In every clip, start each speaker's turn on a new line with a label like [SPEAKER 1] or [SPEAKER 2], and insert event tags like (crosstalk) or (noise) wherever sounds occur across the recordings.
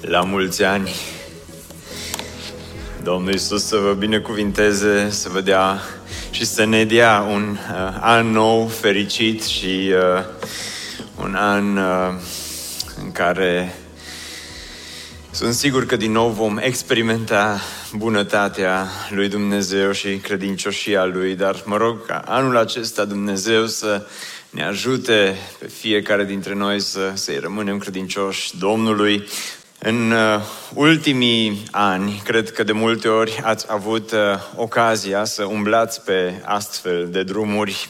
[SPEAKER 1] La mulți ani! Domnul Iisus să vă binecuvinteze, să vă dea și să ne dea un uh, an nou fericit și uh, un an uh, în care sunt sigur că din nou vom experimenta bunătatea lui Dumnezeu și credincioșia lui, dar mă rog ca anul acesta Dumnezeu să ne ajute pe fiecare dintre noi să, să-i rămânem credincioși Domnului, în uh, ultimii ani, cred că de multe ori ați avut uh, ocazia să umblați pe astfel de drumuri,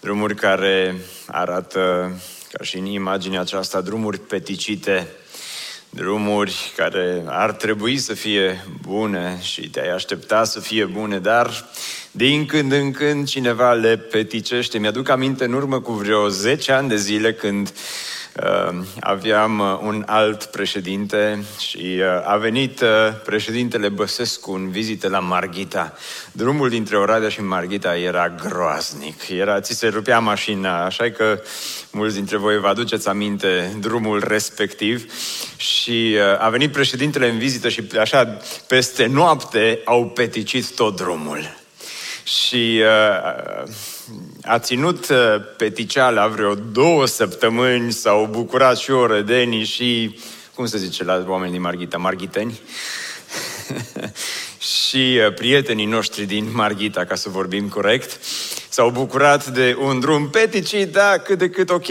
[SPEAKER 1] drumuri care arată, ca și în imaginea aceasta, drumuri peticite, drumuri care ar trebui să fie bune și te-ai aștepta să fie bune, dar din când în când cineva le peticește. Mi-aduc aminte în urmă cu vreo 10 ani de zile când uh, Ehm, aveam uh, un alt președinte și uh, a venit uh, președintele Băsescu în vizită la Marghita. Drumul dintre Oradea și Marghita era groaznic. Era, ți se rupea mașina, așa că mulți dintre voi vă aduceți aminte drumul respectiv. Și a venit președintele în vizită și așa peste noapte au peticit tot drumul. Și uh, a ținut uh, peticeala vreo două săptămâni, s-au bucurat și orădenii și, cum se zice la oamenii din Marghita, marghiteni? (laughs) și uh, prietenii noștri din Marghita, ca să vorbim corect, s-au bucurat de un drum peticit, da, cât de cât ok.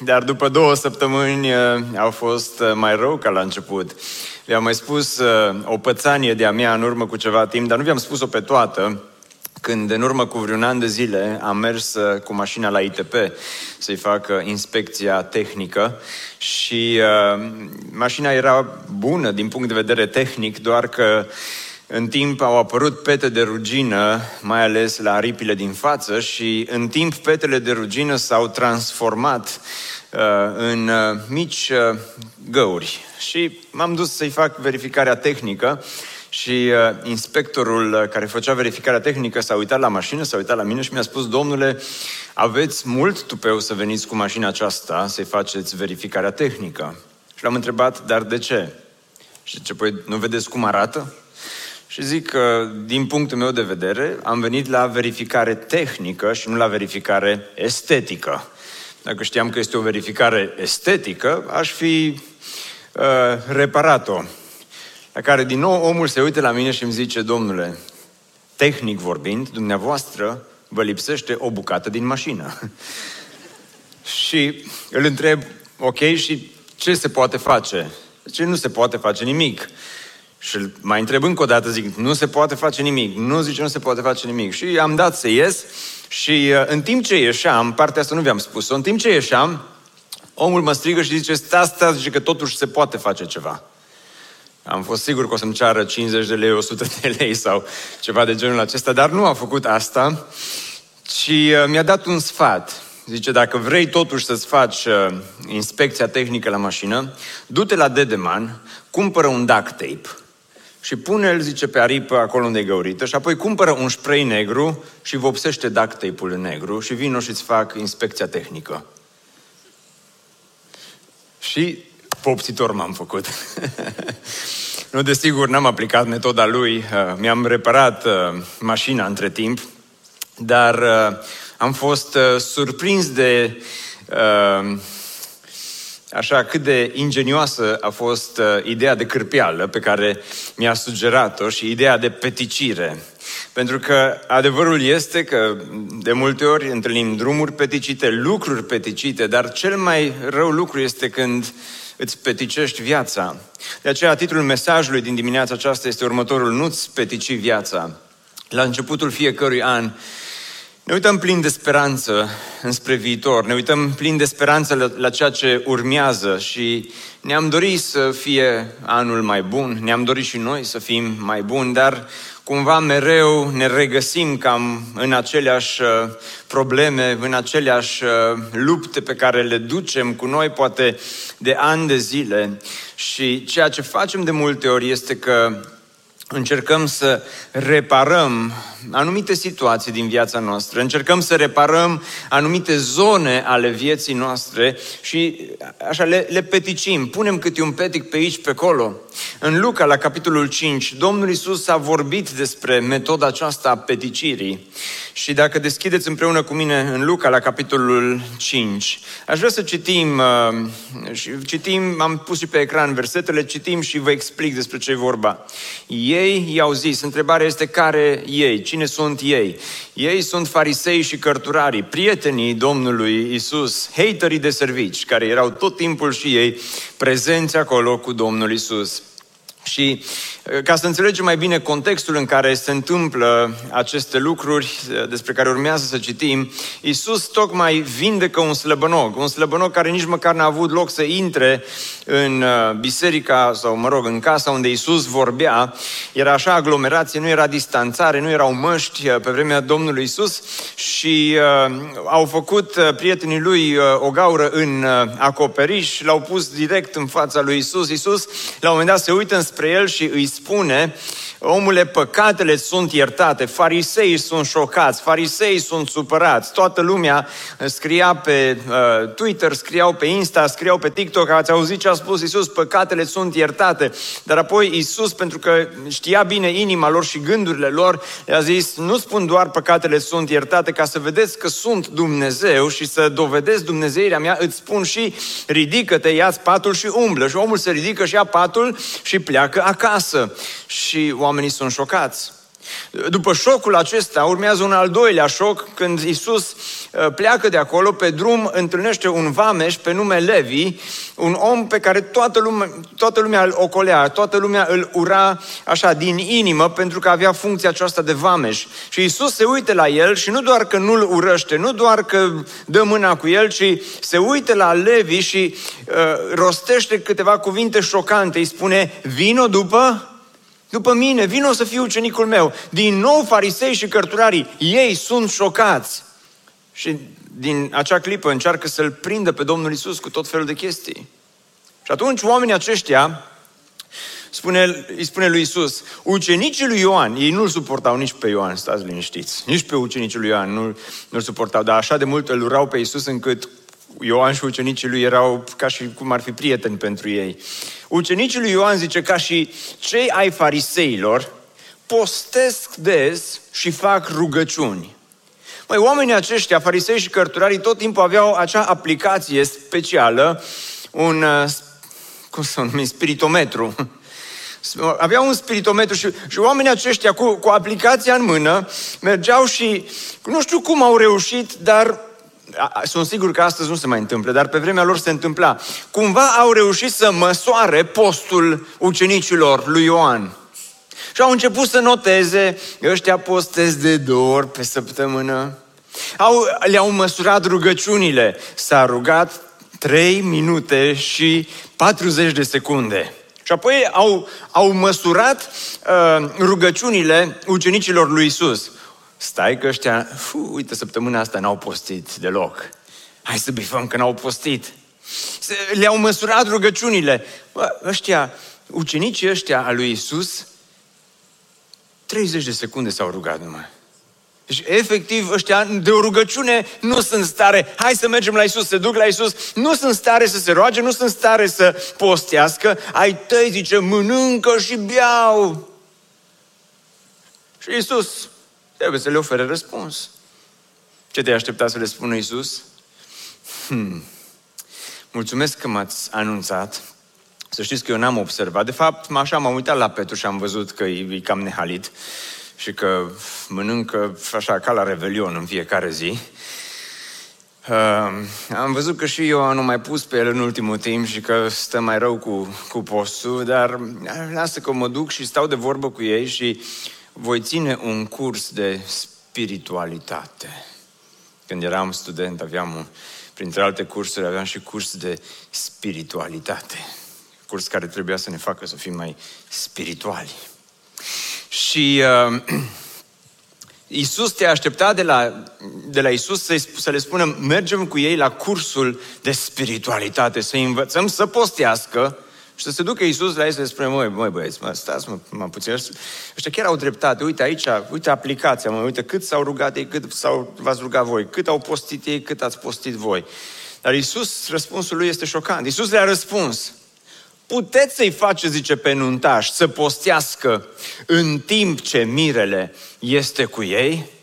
[SPEAKER 1] Dar după două săptămâni uh, au fost mai rău ca la început. Le-am mai spus o pățanie de-a mea în urmă cu ceva timp, dar nu vi-am spus-o pe toată, când în urmă cu vreun an de zile am mers uh, cu mașina la ITP să-i fac inspecția tehnică și uh, mașina era bună din punct de vedere tehnic, doar că în timp au apărut pete de rugină, mai ales la aripile din față și în timp petele de rugină s-au transformat uh, în uh, mici uh, găuri. Și m-am dus să-i fac verificarea tehnică și uh, inspectorul uh, care făcea verificarea tehnică s-a uitat la mașină, s-a uitat la mine și mi-a spus, domnule, aveți mult tupeu să veniți cu mașina aceasta să-i faceți verificarea tehnică. Și l-am întrebat, dar de ce? Și ce, păi, nu vedeți cum arată? Și zic că, din punctul meu de vedere, am venit la verificare tehnică și nu la verificare estetică. Dacă știam că este o verificare estetică, aș fi uh, reparat-o. La care din nou omul se uită la mine și îmi zice, domnule, tehnic vorbind, dumneavoastră vă lipsește o bucată din mașină. (laughs) și îl întreb, ok, și ce se poate face? Ce nu se poate face nimic. Și îl mai întreb încă o dată, zic, nu se poate face nimic. Nu zice, nu se poate face nimic. Și am dat să ies și uh, în timp ce ieșeam, partea asta nu vi-am spus-o, în timp ce ieșeam, omul mă strigă și zice, stați, stați, zice că totuși se poate face ceva. Am fost sigur că o să-mi ceară 50 de lei, 100 de (laughs) lei sau ceva de genul acesta, dar nu a făcut asta, ci uh, mi-a dat un sfat. Zice, dacă vrei totuși să-ți faci uh, inspecția tehnică la mașină, du-te la Dedeman, cumpără un duct tape și pune-l, zice, pe aripă acolo unde e găurită și apoi cumpără un spray negru și vopsește duct tape-ul în negru și vino și-ți fac inspecția tehnică. Și popsitor m-am făcut. (laughs) nu, desigur, n-am aplicat metoda lui, uh, mi-am reparat uh, mașina între timp, dar uh, am fost surprins de așa cât de ingenioasă a fost ideea de cârpială pe care mi-a sugerat-o și ideea de peticire. Pentru că adevărul este că de multe ori întâlnim drumuri peticite, lucruri peticite, dar cel mai rău lucru este când uh, îți peticești viața. De aceea, titlul mesajului din dimineața aceasta este următorul, nu-ți petici viața. La începutul fiecărui an, Ne uităm plin de speranță înspre viitor, ne uităm plin de speranță la, la ceea ce urmează și ne-am dorit să fie anul mai bun, ne-am dorit și noi să fim mai buni, dar cumva mereu ne regăsim cam în aceleași uh, probleme, în aceleași uh, lupte pe care le ducem cu noi poate de ani de zile. Și ceea ce facem de multe ori este că încercăm să reparăm anumite situații din viața noastră, încercăm să reparăm anumite zone ale vieții noastre și așa le, le peticim, punem câte un petic pe aici, pe acolo. În Luca, la capitolul 5, Domnul Isus a vorbit despre metoda aceasta a peticirii și dacă deschideți împreună cu mine în Luca, la capitolul 5, aș vrea să citim, uh, citim, am pus și pe ecran versetele, citim și vă explic despre ce e vorba. Ei i-au zis, întrebarea este care ei, cine sunt ei? Ei sunt farisei și cărturarii, prietenii Domnului Isus, haterii de servici, care erau tot timpul și ei prezenți acolo cu Domnul Isus. Și ca să înțelegem mai bine contextul în care se întâmplă aceste lucruri despre care urmează să citim, Iisus tocmai vindecă un slăbănog, un slăbănog care nici măcar n-a avut loc să intre în biserica sau, mă rog, în casa unde Iisus vorbea. Era așa aglomerație, nu era distanțare, nu erau măști pe vremea Domnului Iisus și uh, au făcut prietenii lui uh, o gaură în uh, acoperiș, l-au pus direct în fața lui Iisus. Iisus la un moment dat se uită înspre el și îi spune, omule, păcatele sunt iertate, farisei sunt șocați, farisei sunt supărați, toată lumea scria pe uh, Twitter, scriau pe Insta, scriau pe TikTok, ați auzit ce a spus Isus, păcatele sunt iertate, dar apoi Isus, pentru că știa bine inima lor și gândurile lor, le-a zis, nu spun doar păcatele sunt iertate, ca să vedeți că sunt Dumnezeu și să dovedesc Dumnezeirea mea, îți spun și ridică-te, ia patul și umblă. Și omul se ridică și ia patul și pleacă acasă și oamenii sunt șocați. După șocul acesta urmează un al doilea șoc când Isus uh, pleacă de acolo, pe drum întâlnește un vameș pe nume Levi, un om pe care toată lumea, toată lumea îl ocolea, toată lumea îl ura așa din inimă pentru că avea funcția aceasta de vameș. Și Isus se uită la el și nu doar că nu-l urăște, nu doar că dă mâna cu el, ci se uită la Levi și uh, rostește câteva cuvinte șocante. Îi spune, vino după după mine, vino să fiu ucenicul meu. Din nou farisei și cărturarii, ei sunt șocați. Și din acea clipă încearcă să-l prindă pe Domnul Isus cu tot felul de chestii. Și atunci oamenii aceștia spune, îi spune lui Isus, ucenicii lui Ioan, ei nu-l suportau nici pe Ioan, stați liniștiți, nici pe ucenicii lui Ioan nu, nu-l suportau, dar așa de mult îl urau pe Isus încât Ioan și ucenicii lui erau ca și cum ar fi prieteni pentru ei. Ucenicii lui Ioan zice ca și cei ai fariseilor postesc des și fac rugăciuni. Măi, oamenii aceștia, farisei și cărturarii, tot timpul aveau acea aplicație specială, un, uh, cum să numim, spiritometru. (laughs) Aveau un spiritometru și, și oamenii aceștia cu, cu aplicația în mână mergeau și nu știu cum au reușit, dar sunt sigur că astăzi nu se mai întâmplă, dar pe vremea lor se întâmpla. Cumva au reușit să măsoare postul ucenicilor lui Ioan. Și au început să noteze, ăștia postez de două ori pe săptămână. Au, le-au măsurat rugăciunile. S-a rugat 3 minute și 40 de secunde. Și apoi au, au măsurat uh, rugăciunile ucenicilor lui Isus. Stai că ăștia, fu, uite, săptămâna asta n-au postit deloc. Hai să bifăm că n-au postit. Le-au măsurat rugăciunile. Bă, ăștia, ucenicii ăștia a lui Isus, 30 de secunde s-au rugat numai. Deci, efectiv, ăștia de o rugăciune nu sunt stare, hai să mergem la Isus, se duc la Isus, nu sunt stare să se roage, nu sunt stare să postească, ai tăi zice, mănâncă și beau. Și Isus Trebuie să le ofere răspuns. Ce te aștepta să le spună Isus? Hmm. Mulțumesc că m-ați anunțat. Să știți că eu n-am observat. De fapt, așa m-am uitat la Petru și am văzut că e cam nehalit și că mănâncă așa ca la revelion în fiecare zi. Uh, am văzut că și eu nu mai pus pe el în ultimul timp și că stă mai rău cu, cu postul, dar lasă că mă duc și stau de vorbă cu ei și voi ține un curs de spiritualitate. Când eram student, aveam, printre alte cursuri, aveam și curs de spiritualitate. Curs care trebuia să ne facă să fim mai spirituali. Și uh, (clears throat) Iisus te aștepta de la, de la Iisus să, să le spună mergem cu ei la cursul de spiritualitate, să învățăm să postească și să se ducă Iisus la ei să le spune, măi, măi băieți, mă, stați mă, mă puțin, ăștia chiar au dreptate, uite aici, uite aplicația, mă, uite cât s-au rugat ei, cât s-au, v-ați rugat voi, cât au postit ei, cât ați postit voi. Dar Iisus, răspunsul lui este șocant. Iisus le-a răspuns, puteți să-i faceți, zice pe nuntaș, să postească în timp ce mirele este cu ei?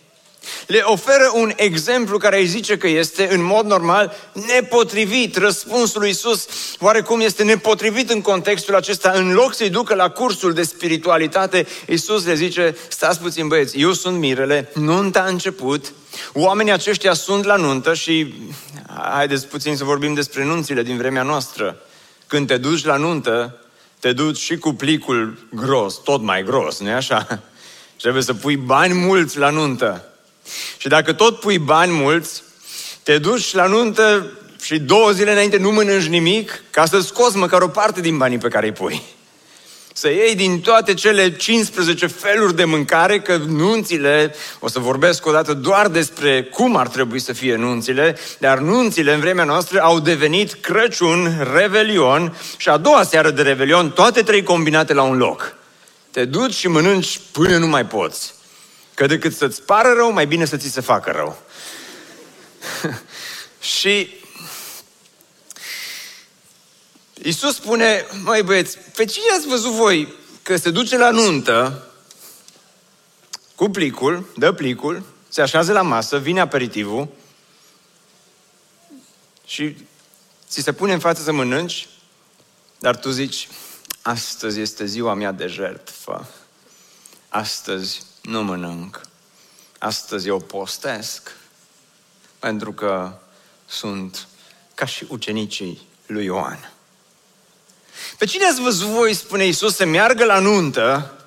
[SPEAKER 1] Le oferă un exemplu care îi zice că este, în mod normal, nepotrivit. Răspunsul lui Isus oarecum este nepotrivit în contextul acesta. În loc să-i ducă la cursul de spiritualitate, Isus le zice, stați puțin băieți, eu sunt mirele, nunta a început, oamenii aceștia sunt la nuntă și haideți puțin să vorbim despre nunțile din vremea noastră. Când te duci la nuntă, te duci și cu plicul gros, tot mai gros, nu-i așa? Trebuie să pui bani mulți la nuntă. Și dacă tot pui bani mulți, te duci la nuntă și două zile înainte nu mănânci nimic ca să scoți măcar o parte din banii pe care îi pui. Să iei din toate cele 15 feluri de mâncare, că nunțile, o să vorbesc o dată doar despre cum ar trebui să fie nunțile, dar nunțile în vremea noastră au devenit Crăciun, Revelion și a doua seară de Revelion, toate trei combinate la un loc. Te duci și mănânci până nu mai poți. Că decât să-ți pară rău, mai bine să ți se facă rău. (laughs) și Iisus spune, mai băieți, pe cine ați văzut voi că se duce la nuntă cu plicul, dă plicul, se așează la masă, vine aperitivul și ți se pune în față să mănânci, dar tu zici, astăzi este ziua mea de jertfă. Astăzi nu mănânc. Astăzi eu postesc pentru că sunt ca și ucenicii lui Ioan. Pe cine ați văzut voi, spune Iisus, să meargă la nuntă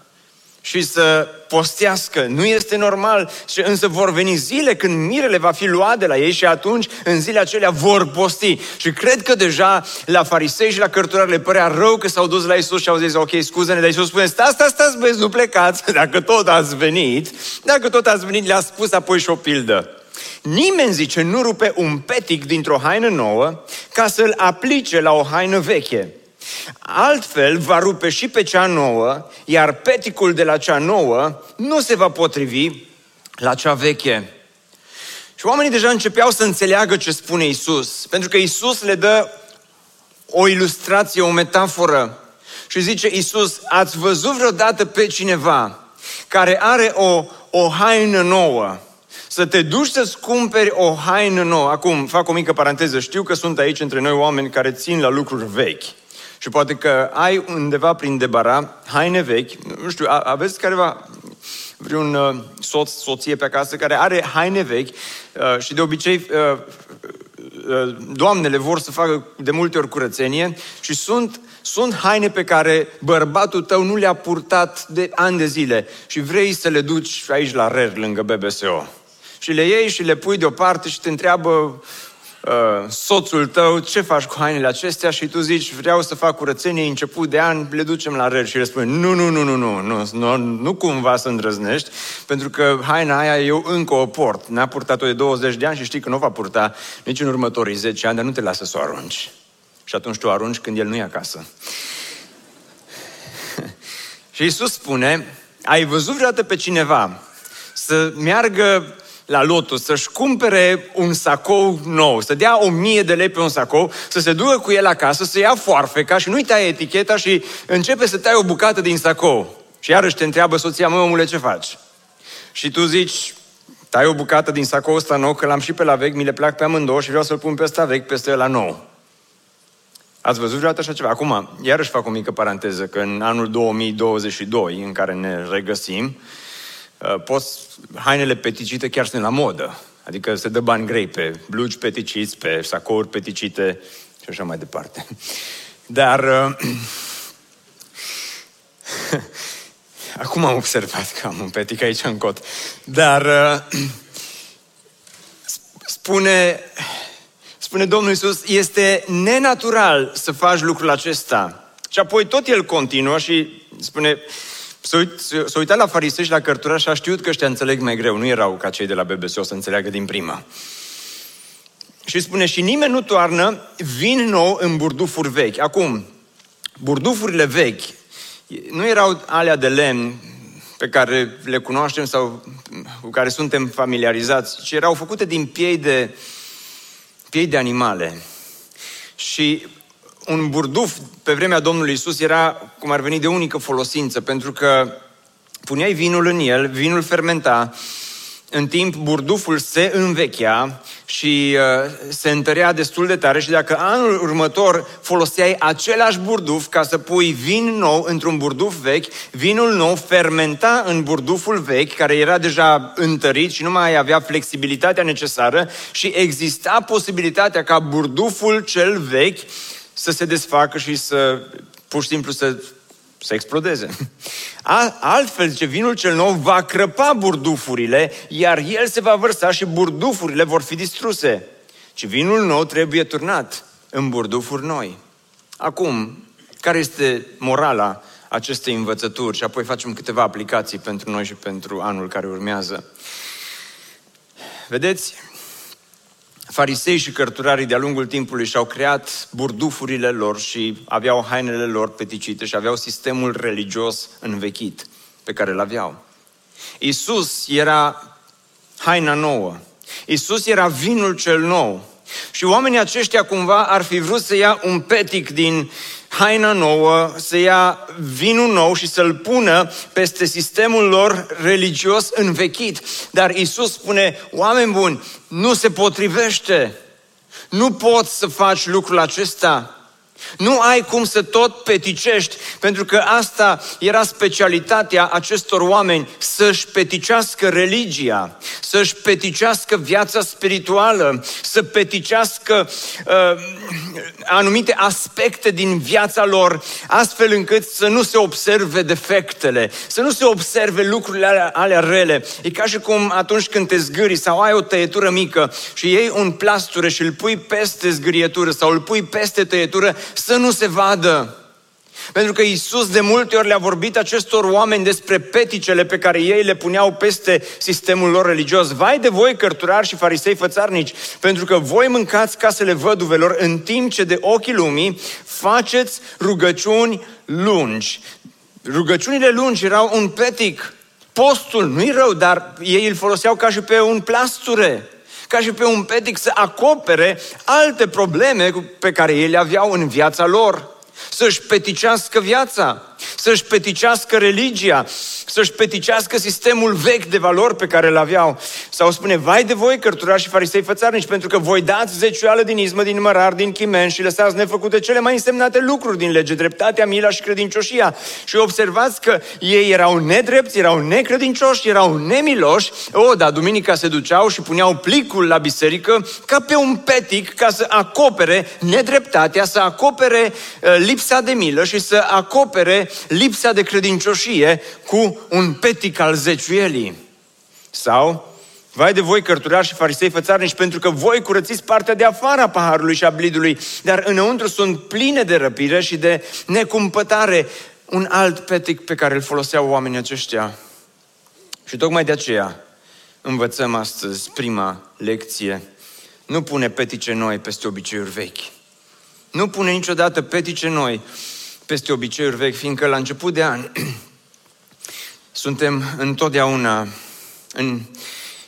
[SPEAKER 1] și să postească. Nu este normal. Și însă vor veni zile când mirele va fi luat de la ei și atunci, în zilele acelea, vor posti. Și cred că deja la farisei și la cărturari le părea rău că s-au dus la Isus și au zis, ok, scuze-ne, dar Isus spune, stați, stați, stați, băieți, nu plecați, (laughs) dacă tot ați venit, dacă tot ați venit, le-a spus apoi și o pildă. Nimeni, zice, nu rupe un petic dintr-o haină nouă ca să-l aplice la o haină veche. Altfel va rupe și pe cea nouă, iar peticul de la cea nouă nu se va potrivi la cea veche. Și oamenii deja începeau să înțeleagă ce spune Isus, pentru că Isus le dă o ilustrație, o metaforă. Și zice Isus, ați văzut vreodată pe cineva care are o, o haină nouă, să te duci să-ți cumperi o haină nouă. Acum, fac o mică paranteză. Știu că sunt aici între noi oameni care țin la lucruri vechi. Și poate că ai undeva prin debara haine vechi, nu știu, aveți careva vreun uh, soț, soție pe acasă care are haine vechi uh, și de obicei uh, uh, doamnele vor să facă de multe ori curățenie și sunt, sunt haine pe care bărbatul tău nu le-a purtat de ani de zile și vrei să le duci aici la RER lângă BBSO. Și le iei și le pui deoparte și te întreabă uh, soțul tău, ce faci cu hainele acestea? Și tu zici, vreau să fac curățenie, început de an, le ducem la rel. Și el spune, nu, nu, nu, nu, nu, nu, nu, nu cumva să îndrăznești, pentru că haina aia eu încă o port. N-a purtat-o de 20 de ani și știi că nu va purta nici în următorii 10 ani, dar nu te lasă să o arunci. Și atunci tu arunci când el nu e acasă. (laughs) și Isus spune, ai văzut vreodată pe cineva să meargă la Lotus să-și cumpere un sacou nou, să dea o mie de lei pe un sacou, să se ducă cu el acasă, să ia foarfeca și nu-i taie eticheta și începe să tai o bucată din sacou. Și iarăși te întreabă soția, mă, omule, ce faci? Și tu zici, tai o bucată din sacou ăsta nou, că l-am și pe la vechi, mi le plac pe amândouă și vreau să-l pun pe ăsta vechi peste la nou. Ați văzut vreodată așa ceva? Acum, iarăși fac o mică paranteză, că în anul 2022, în care ne regăsim, Uh, poți, hainele peticite chiar sunt la modă. Adică se dă bani grei pe blugi peticiți, pe sacouri peticite și așa mai departe. Dar uh, (laughs) acum am observat că am un petic aici în cot. Dar uh, spune, spune Domnul Iisus, este nenatural să faci lucrul acesta. Și apoi tot el continuă și spune, S-a uit, uitat la farisei și la cărtura și a știut că ăștia înțeleg mai greu. Nu erau ca cei de la BBC o să înțeleagă din prima. Și spune, și nimeni nu toarnă vin nou în burdufuri vechi. Acum, burdufurile vechi nu erau alea de lemn pe care le cunoaștem sau cu care suntem familiarizați, ci erau făcute din piei de, piei de animale. Și un burduf pe vremea Domnului Isus era cum ar veni de unică folosință, pentru că puneai vinul în el, vinul fermenta, în timp burduful se învechea și uh, se întărea destul de tare și dacă anul următor foloseai același burduf ca să pui vin nou într-un burduf vechi, vinul nou fermenta în burduful vechi, care era deja întărit și nu mai avea flexibilitatea necesară și exista posibilitatea ca burduful cel vechi să se desfacă și să pur și simplu să, să explodeze. Altfel, zice, vinul cel nou va crăpa burdufurile, iar el se va vărsa și burdufurile vor fi distruse. Ci vinul nou trebuie turnat în burdufuri noi. Acum, care este morala acestei învățături? Și apoi facem câteva aplicații pentru noi și pentru anul care urmează. Vedeți, farisei și cărturarii de-a lungul timpului și-au creat burdufurile lor și aveau hainele lor peticite și aveau sistemul religios învechit pe care îl aveau. Isus era haina nouă. Isus era vinul cel nou. Și oamenii aceștia cumva ar fi vrut să ia un petic din haina nouă, să ia vinul nou și să-l pună peste sistemul lor religios învechit. Dar Isus spune, oameni buni, nu se potrivește. Nu poți să faci lucrul acesta. Nu ai cum să tot peticești, pentru că asta era specialitatea acestor oameni, să-și peticească religia, să-și peticească viața spirituală, să peticească uh, anumite aspecte din viața lor, astfel încât să nu se observe defectele, să nu se observe lucrurile alea, alea rele. E ca și cum atunci când te zgâri sau ai o tăietură mică și iei un plasture și îl pui peste zgârietură sau îl pui peste tăietură, să nu se vadă. Pentru că Isus de multe ori le-a vorbit acestor oameni despre peticele pe care ei le puneau peste sistemul lor religios. Vai de voi, cărturari și farisei fățarnici, pentru că voi mâncați casele văduvelor în timp ce de ochii lumii faceți rugăciuni lungi. Rugăciunile lungi erau un petic. Postul nu-i rău, dar ei îl foloseau ca și pe un plasture ca și pe un petic să acopere alte probleme pe care ei le aveau în viața lor. Să-și peticească viața, să-și peticească religia, să-și peticească sistemul vechi de valori pe care îl aveau. Sau spune, vai de voi, cărturași și farisei fățarnici, pentru că voi dați zecioală din izmă, din mărar, din chimen și lăsați nefăcute cele mai însemnate lucruri din lege, dreptatea, mila și credincioșia. Și observați că ei erau nedrepti, erau necredincioși, erau nemiloși. O, da, duminica se duceau și puneau plicul la biserică ca pe un petic ca să acopere nedreptatea, să acopere uh, lipsa de milă și să acopere lipsa de credincioșie cu un petic al zeciuielii. Sau, vai de voi cărturari și farisei fățarnici, pentru că voi curățiți partea de afară a paharului și a blidului, dar înăuntru sunt pline de răpire și de necumpătare. Un alt petic pe care îl foloseau oamenii aceștia. Și tocmai de aceea învățăm astăzi prima lecție. Nu pune petice noi peste obiceiuri vechi. Nu pune niciodată petice noi peste obiceiuri vechi, fiindcă la început de an (clears throat) suntem întotdeauna în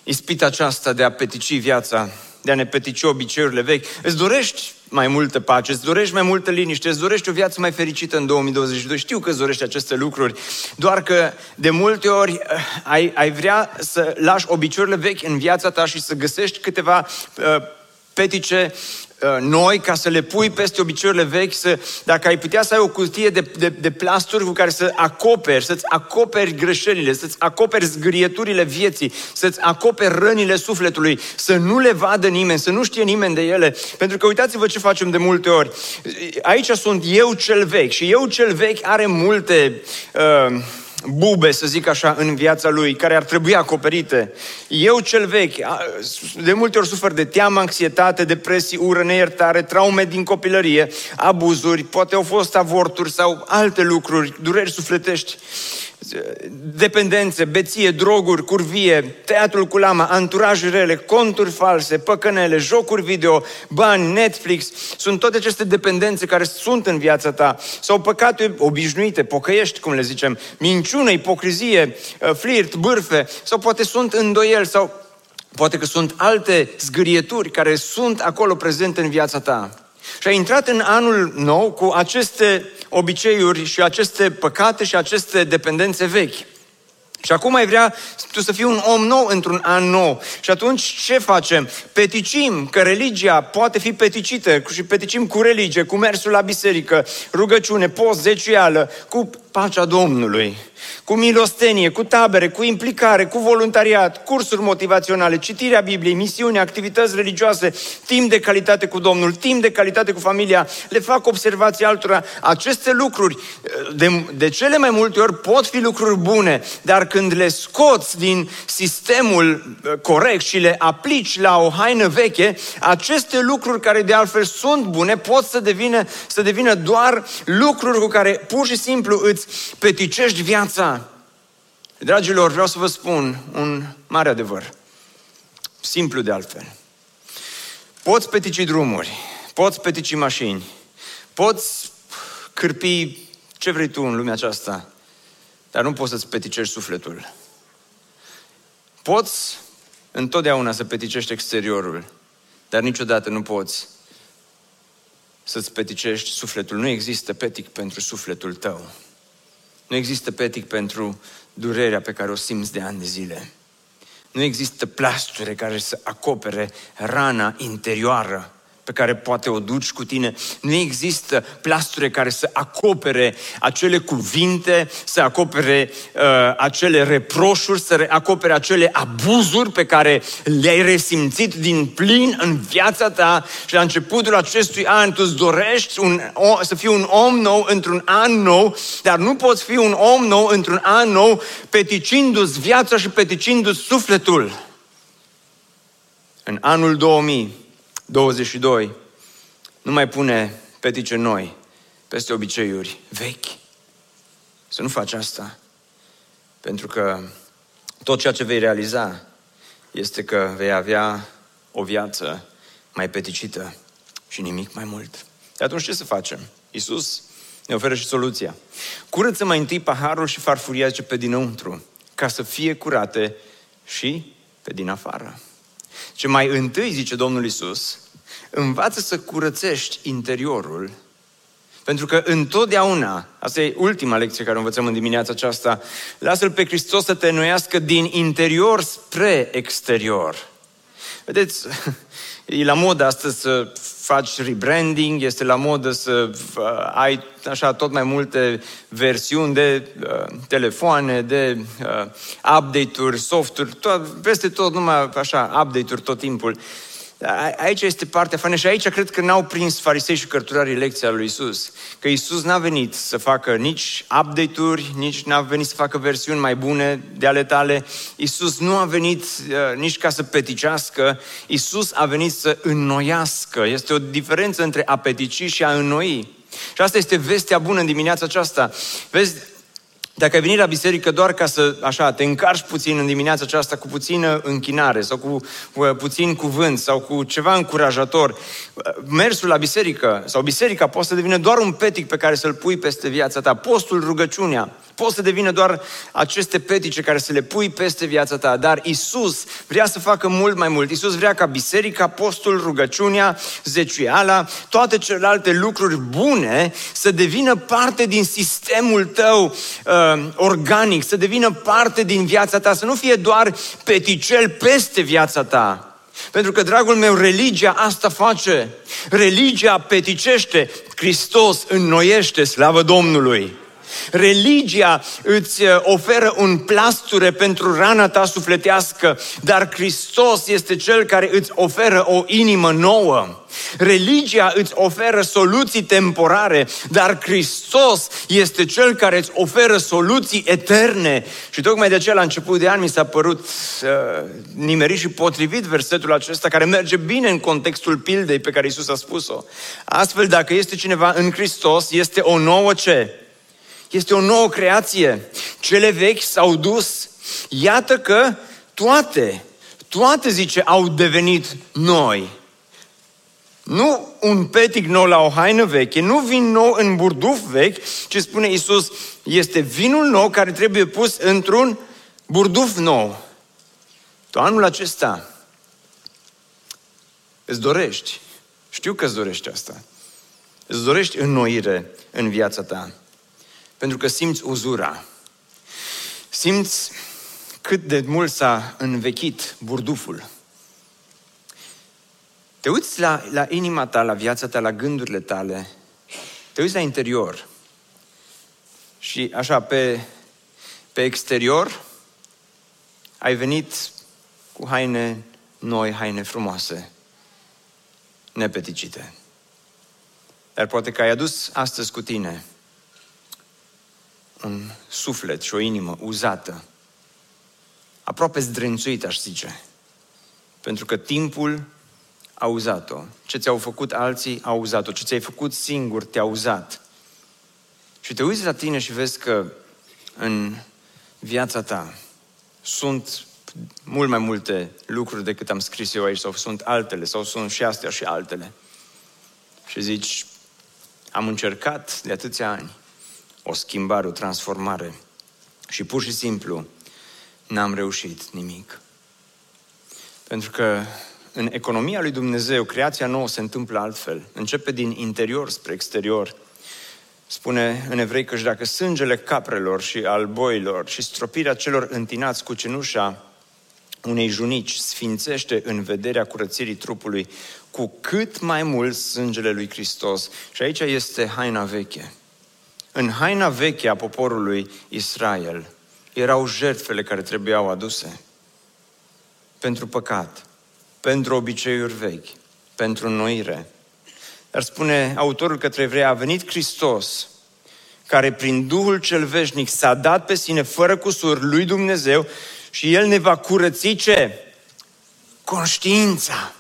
[SPEAKER 1] ispita aceasta de a petici viața, de a ne petici obiceiurile vechi. Îți dorești mai multă pace, îți dorești mai multă liniște, îți dorești o viață mai fericită în 2022. Știu că îți dorești aceste lucruri, doar că de multe ori eh, ai, ai vrea să lași obiceiurile vechi în viața ta și să găsești câteva uh, petice Uh, noi ca să le pui peste obiceiurile vechi, să, dacă ai putea să ai o cutie de, de, de plasturi cu care să acoperi, să-ți acoperi greșelile, să-ți acoperi zgrieturile vieții, să-ți acoperi rănile sufletului, să nu le vadă nimeni, să nu știe nimeni de ele. Pentru că uitați-vă ce facem de multe ori. Aici sunt eu cel vechi și eu cel vechi are multe... Uh, bube, să zic așa, în viața lui, care ar trebui acoperite. Eu cel vechi, de multe ori sufer de teamă, anxietate, depresii, ură, neiertare, traume din copilărie, abuzuri, poate au fost avorturi sau alte lucruri, dureri sufletești dependențe, beție, droguri, curvie, teatrul cu lama, anturaje rele, conturi false, păcănele, jocuri video, bani, Netflix, sunt toate aceste dependențe care sunt în viața ta. Sau păcate obișnuite, pocăiești, cum le zicem, minciună, ipocrizie, uh, flirt, bârfe, sau poate sunt îndoieli, sau poate că sunt alte zgârieturi care sunt acolo prezente în viața ta. Și ai intrat în anul nou cu aceste obiceiuri și aceste păcate și aceste dependențe vechi. Și acum ai vrea tu să fii un om nou într-un an nou. Și atunci ce facem? Peticim că religia poate fi peticită și peticim cu religie, cu mersul la biserică, rugăciune, post, zecială, cu pacea Domnului cu milostenie, cu tabere, cu implicare, cu voluntariat, cursuri motivaționale, citirea Bibliei, misiuni, activități religioase, timp de calitate cu Domnul, timp de calitate cu familia, le fac observații altora. Aceste lucruri, de, de cele mai multe ori, pot fi lucruri bune, dar când le scoți din sistemul uh, corect și le aplici la o haină veche, aceste lucruri care de altfel sunt bune pot să devină, să devină doar lucruri cu care pur și simplu îți peticești viața Dragilor, vreau să vă spun un mare adevăr. Simplu de altfel. Poți petici drumuri, poți petici mașini, poți cârpi ce vrei tu în lumea aceasta, dar nu poți să-ți peticești sufletul. Poți întotdeauna să peticești exteriorul, dar niciodată nu poți să-ți peticești sufletul. Nu există petic pentru sufletul tău. Nu există petic pentru durerea pe care o simți de ani de zile. Nu există plasture care să acopere rana interioară pe care poate o duci cu tine. Nu există plasture care să acopere acele cuvinte, să acopere uh, acele reproșuri, să acopere acele abuzuri pe care le-ai resimțit din plin în viața ta și la începutul acestui an tu îți dorești un, o, să fii un om nou într-un an nou, dar nu poți fi un om nou într-un an nou peticindu-ți viața și peticindu-ți sufletul. În anul 2000, 22 nu mai pune petice noi peste obiceiuri vechi. Să nu faci asta. Pentru că tot ceea ce vei realiza este că vei avea o viață mai peticită și nimic mai mult. De atunci ce să facem? Iisus ne oferă și soluția. Curăță mai întâi paharul și farfuria ce pe dinăuntru, ca să fie curate și pe din afară. Ce mai întâi, zice Domnul Isus, învață să curățești interiorul, pentru că întotdeauna, asta e ultima lecție care o învățăm în dimineața aceasta, lasă-L pe Hristos să te înnoiască din interior spre exterior. Vedeți, (laughs) e la modă astăzi să faci rebranding, este la modă să uh, ai așa tot mai multe versiuni de uh, telefoane, de uh, update-uri, softuri, tot, peste tot numai așa, update-uri tot timpul. Aici este partea faină și aici cred că n-au prins farisei și cărturarii lecția lui Isus. Că Isus n-a venit să facă nici update-uri, nici n-a venit să facă versiuni mai bune de ale tale. Isus nu a venit uh, nici ca să peticească, Isus a venit să înnoiască. Este o diferență între a petici și a înnoi. Și asta este vestea bună în dimineața aceasta. Vezi, dacă ai venit la biserică doar ca să, așa, te încarci puțin în dimineața aceasta cu puțină închinare sau cu uh, puțin cuvânt sau cu ceva încurajator, uh, mersul la biserică sau biserica poate să devină doar un petic pe care să-l pui peste viața ta. Postul, rugăciunea, poți să devină doar aceste petice care să le pui peste viața ta, dar Isus vrea să facă mult mai mult. Isus vrea ca biserica, postul, rugăciunea, zeciuiala, toate celelalte lucruri bune să devină parte din sistemul tău uh, organic, să devină parte din viața ta, să nu fie doar peticel peste viața ta. Pentru că, dragul meu, religia asta face. Religia peticește, Hristos înnoiește, slavă Domnului. Religia îți uh, oferă un plasture pentru rana ta sufletească, dar Hristos este Cel care îți oferă o inimă nouă. Religia îți oferă soluții temporare, dar Hristos este Cel care îți oferă soluții eterne. Și tocmai de aceea, la început de an, mi s-a părut uh, nimerit și potrivit versetul acesta, care merge bine în contextul pildei pe care Isus a spus-o. Astfel, dacă este cineva în Hristos, este o nouă ce? Este o nouă creație. Cele vechi s-au dus. Iată că toate, toate, zice, au devenit noi. Nu un petic nou la o haină veche, nu vin nou în burduf vechi, ci spune Isus, este vinul nou care trebuie pus într-un burduf nou. Tu anul acesta îți dorești, știu că îți dorești asta, îți dorești înnoire în viața ta, pentru că simți uzura, simți cât de mult s-a învechit burduful, te uiți la, la inima ta, la viața ta, la gândurile tale, te uiți la interior. Și așa, pe, pe exterior, ai venit cu haine noi, haine frumoase, nepeticite. Dar poate că ai adus astăzi cu tine un suflet și o inimă uzată, aproape zdrențuit, aș zice. Pentru că timpul a uzat-o. Ce ți-au făcut alții, au uzat-o. Ce ți-ai făcut singur, te-a uzat. Și te uiți la tine și vezi că în viața ta sunt mult mai multe lucruri decât am scris eu aici, sau sunt altele, sau sunt și astea și altele. Și zici, am încercat de atâția ani o schimbare, o transformare și pur și simplu n-am reușit nimic. Pentru că în economia lui Dumnezeu, creația nouă se întâmplă altfel. Începe din interior spre exterior. Spune în evrei că dacă sângele caprelor și al boilor și stropirea celor întinați cu cenușa unei junici sfințește în vederea curățirii trupului, cu cât mai mult sângele lui Hristos. Și aici este haina veche. În haina veche a poporului Israel erau jertfele care trebuiau aduse pentru păcat, pentru obiceiuri vechi, pentru înnoire. Dar spune autorul către evrei, a venit Hristos, care prin Duhul cel veșnic s-a dat pe sine fără cusur lui Dumnezeu și El ne va curăți ce? Conștiința.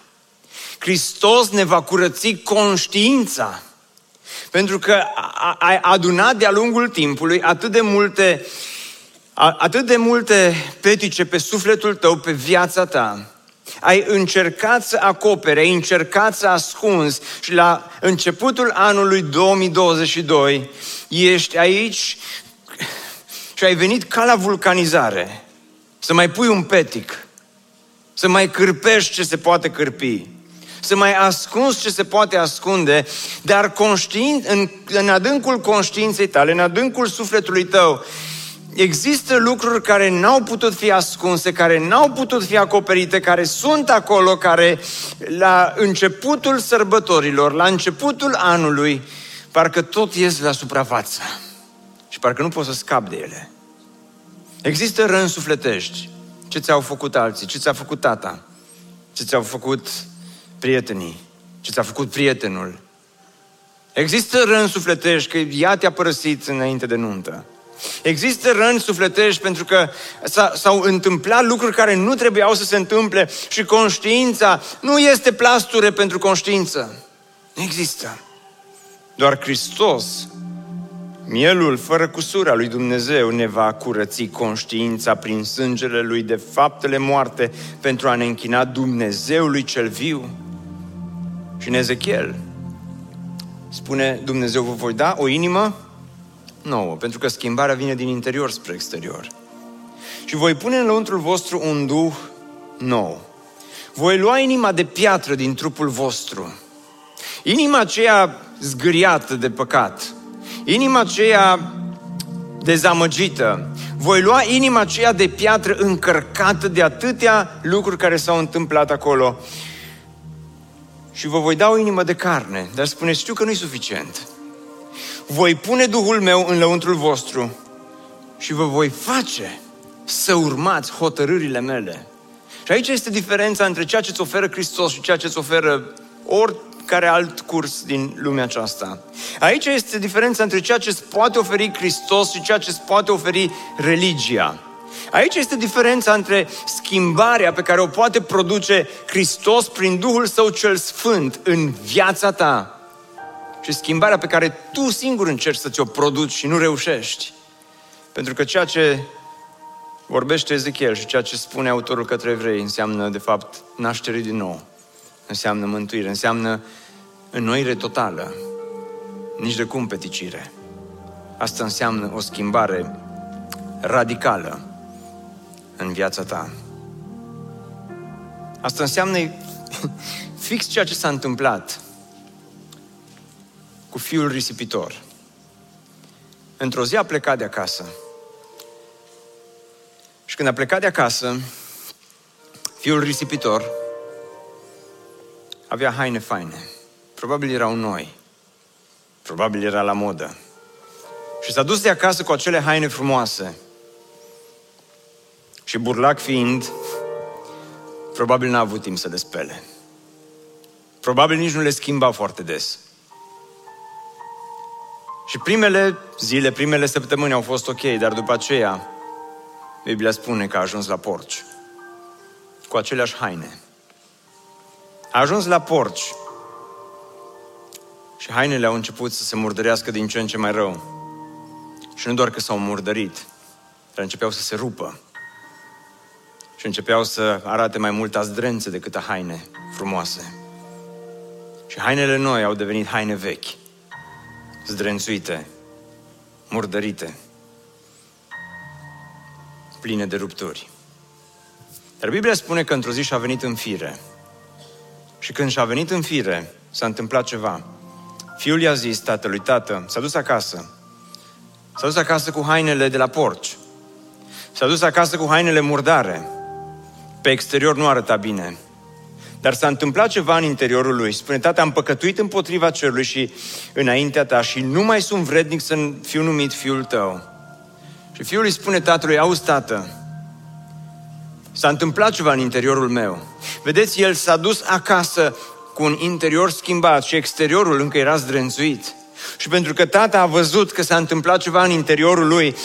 [SPEAKER 1] Hristos ne va curăți conștiința. Pentru că ai adunat de-a lungul timpului atât de multe atât de multe petice pe sufletul tău, pe viața ta, ai încercat să acopere, ai încercat să ascunzi și la începutul anului 2022 ești aici și ai venit ca la vulcanizare. Să mai pui un petic, să mai cârpești ce se poate cârpi, să mai ascunzi ce se poate ascunde, dar conștient, în, în adâncul conștiinței tale, în adâncul sufletului tău, există lucruri care n-au putut fi ascunse, care n-au putut fi acoperite, care sunt acolo, care la începutul sărbătorilor, la începutul anului, parcă tot ies la suprafață. Și parcă nu poți să scapi de ele. Există răni sufletești. Ce ți-au făcut alții? Ce ți-a făcut tata? Ce ți-au făcut prietenii? Ce ți-a făcut prietenul? Există răni sufletești că ea te-a părăsit înainte de nuntă. Există răni sufletești pentru că s-au întâmplat lucruri care nu trebuiau să se întâmple și conștiința nu este plasture pentru conștiință. Nu există. Doar Hristos, mielul fără cusura lui Dumnezeu, ne va curăți conștiința prin sângele lui de faptele moarte pentru a ne închina Dumnezeului cel viu. Și în Ezechiel spune Dumnezeu vă voi da o inimă nouă, pentru că schimbarea vine din interior spre exterior. Și voi pune în lăuntrul vostru un duh nou. Voi lua inima de piatră din trupul vostru. Inima aceea zgâriată de păcat. Inima aceea dezamăgită. Voi lua inima aceea de piatră încărcată de atâtea lucruri care s-au întâmplat acolo. Și vă voi da o inimă de carne. Dar spuneți, știu că nu e suficient voi pune Duhul meu în lăuntrul vostru și vă voi face să urmați hotărârile mele. Și aici este diferența între ceea ce îți oferă Hristos și ceea ce îți oferă oricare alt curs din lumea aceasta. Aici este diferența între ceea ce îți poate oferi Hristos și ceea ce îți poate oferi religia. Aici este diferența între schimbarea pe care o poate produce Hristos prin Duhul Său cel Sfânt în viața ta și schimbarea pe care tu singur încerci să ți-o produci și nu reușești. Pentru că ceea ce vorbește Ezechiel și ceea ce spune autorul către evrei înseamnă, de fapt, naștere din nou. Înseamnă mântuire, înseamnă înnoire totală. Nici de cum peticire. Asta înseamnă o schimbare radicală în viața ta. Asta înseamnă (laughs) fix ceea ce s-a întâmplat cu fiul risipitor. Într-o zi a plecat de acasă. Și când a plecat de acasă, fiul risipitor avea haine faine. Probabil erau noi. Probabil era la modă. Și s-a dus de acasă cu acele haine frumoase. Și burlac fiind, probabil n-a avut timp să le spele. Probabil nici nu le schimba foarte des. Și primele zile, primele săptămâni au fost ok, dar după aceea, Biblia spune că a ajuns la porci. Cu aceleași haine. A ajuns la porci. Și hainele au început să se murdărească din ce în ce mai rău. Și nu doar că s-au murdărit, dar începeau să se rupă. Și începeau să arate mai mult azdrențe decât a haine frumoase. Și hainele noi au devenit haine vechi zdrențuite, murdărite, pline de rupturi. Dar Biblia spune că într-o zi și-a venit în fire. Și când și-a venit în fire, s-a întâmplat ceva. Fiul i-a zis tatălui, tată, s-a dus acasă. S-a dus acasă cu hainele de la porci. S-a dus acasă cu hainele murdare. Pe exterior nu arăta bine. Dar s-a întâmplat ceva în interiorul lui. Spune, tata, am păcătuit împotriva cerului și înaintea ta și nu mai sunt vrednic să fiu numit fiul tău. Și fiul îi spune tatălui, auzi, tată, s-a întâmplat ceva în interiorul meu. Vedeți, el s-a dus acasă cu un interior schimbat și exteriorul încă era zdrențuit. Și pentru că tata a văzut că s-a întâmplat ceva în interiorul lui,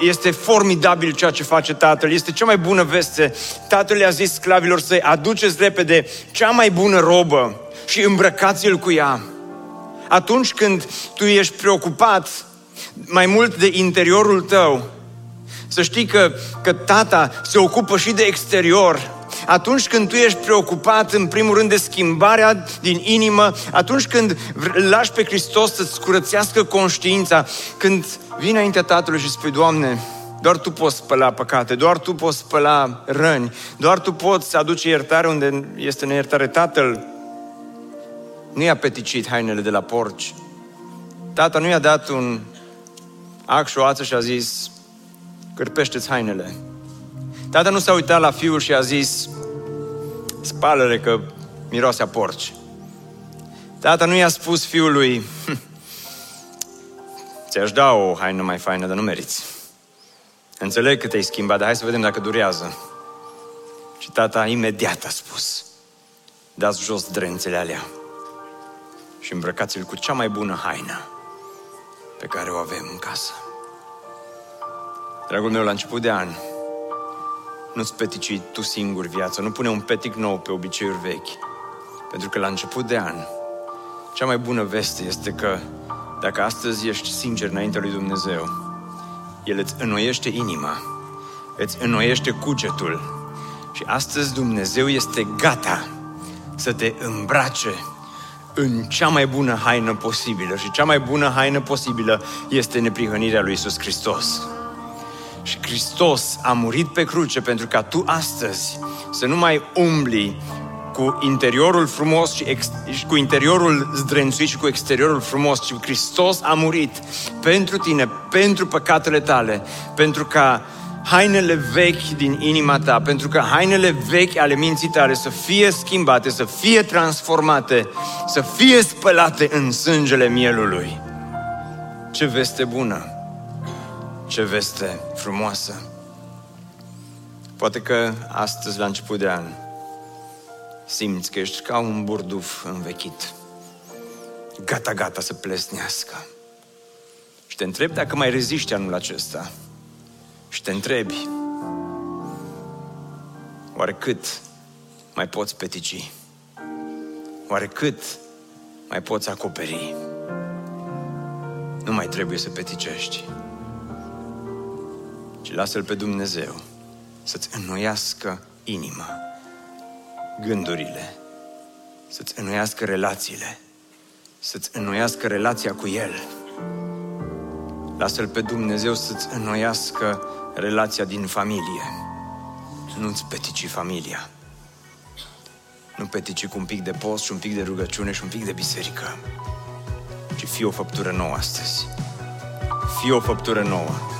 [SPEAKER 1] este formidabil ceea ce face tatăl, este cea mai bună veste. Tatăl le-a zis sclavilor săi, aduceți repede cea mai bună robă și îmbrăcați-l cu ea. Atunci când tu ești preocupat mai mult de interiorul tău, să știi că, că tata se ocupă și de exterior, atunci când tu ești preocupat în primul rând de schimbarea din inimă, atunci când lași pe Hristos să-ți curățească conștiința, când vii înaintea Tatălui și spui, Doamne, doar Tu poți spăla păcate, doar Tu poți spăla răni, doar Tu poți aduce iertare unde este neiertare. Tatăl nu i-a peticit hainele de la porci. Tata nu i-a dat un ac și o ață și a zis, cârpește-ți hainele. Tata nu s-a uitat la fiul și a zis, spală că miroase a porci. Tata nu i-a spus fiului, hm, ți-aș da o haină mai faină, dar nu meriți. Înțeleg că te-ai schimbat, dar hai să vedem dacă durează. Și tata imediat a spus, dați jos drențele alea și îmbrăcați-l cu cea mai bună haină pe care o avem în casă. Dragul meu, la început de an, nu-ți petici tu singur viața, nu pune un petic nou pe obiceiuri vechi. Pentru că la început de an, cea mai bună veste este că dacă astăzi ești sincer înaintea lui Dumnezeu, El îți înnoiește inima, îți înnoiește cugetul și astăzi Dumnezeu este gata să te îmbrace în cea mai bună haină posibilă și cea mai bună haină posibilă este neprihănirea lui Isus Hristos. Și Hristos a murit pe cruce pentru ca tu astăzi să nu mai umbli cu interiorul frumos și, ex, și cu interiorul zdrențuit și cu exteriorul frumos, ci Hristos a murit pentru tine, pentru păcatele tale, pentru ca hainele vechi din inima ta, pentru că hainele vechi ale minții tale să fie schimbate, să fie transformate, să fie spălate în sângele mielului. Ce veste bună! Ce veste frumoasă! Poate că astăzi, la început de an, simți că ești ca un burduf învechit, gata, gata să plesnească. Și te întrebi dacă mai reziști anul acesta. Și te întrebi, oare cât mai poți petici? Oare cât mai poți acoperi? Nu mai trebuie să peticești, ci lasă-L pe Dumnezeu să-ți înnoiască inima, gândurile, să-ți înnoiască relațiile, să-ți înnoiască relația cu El. Lasă-L pe Dumnezeu să-ți înnoiască relația din familie. Nu-ți petici familia. Nu petici cu un pic de post și un pic de rugăciune și un pic de biserică. Ci fii o făptură nouă astăzi. Fii o făptură nouă.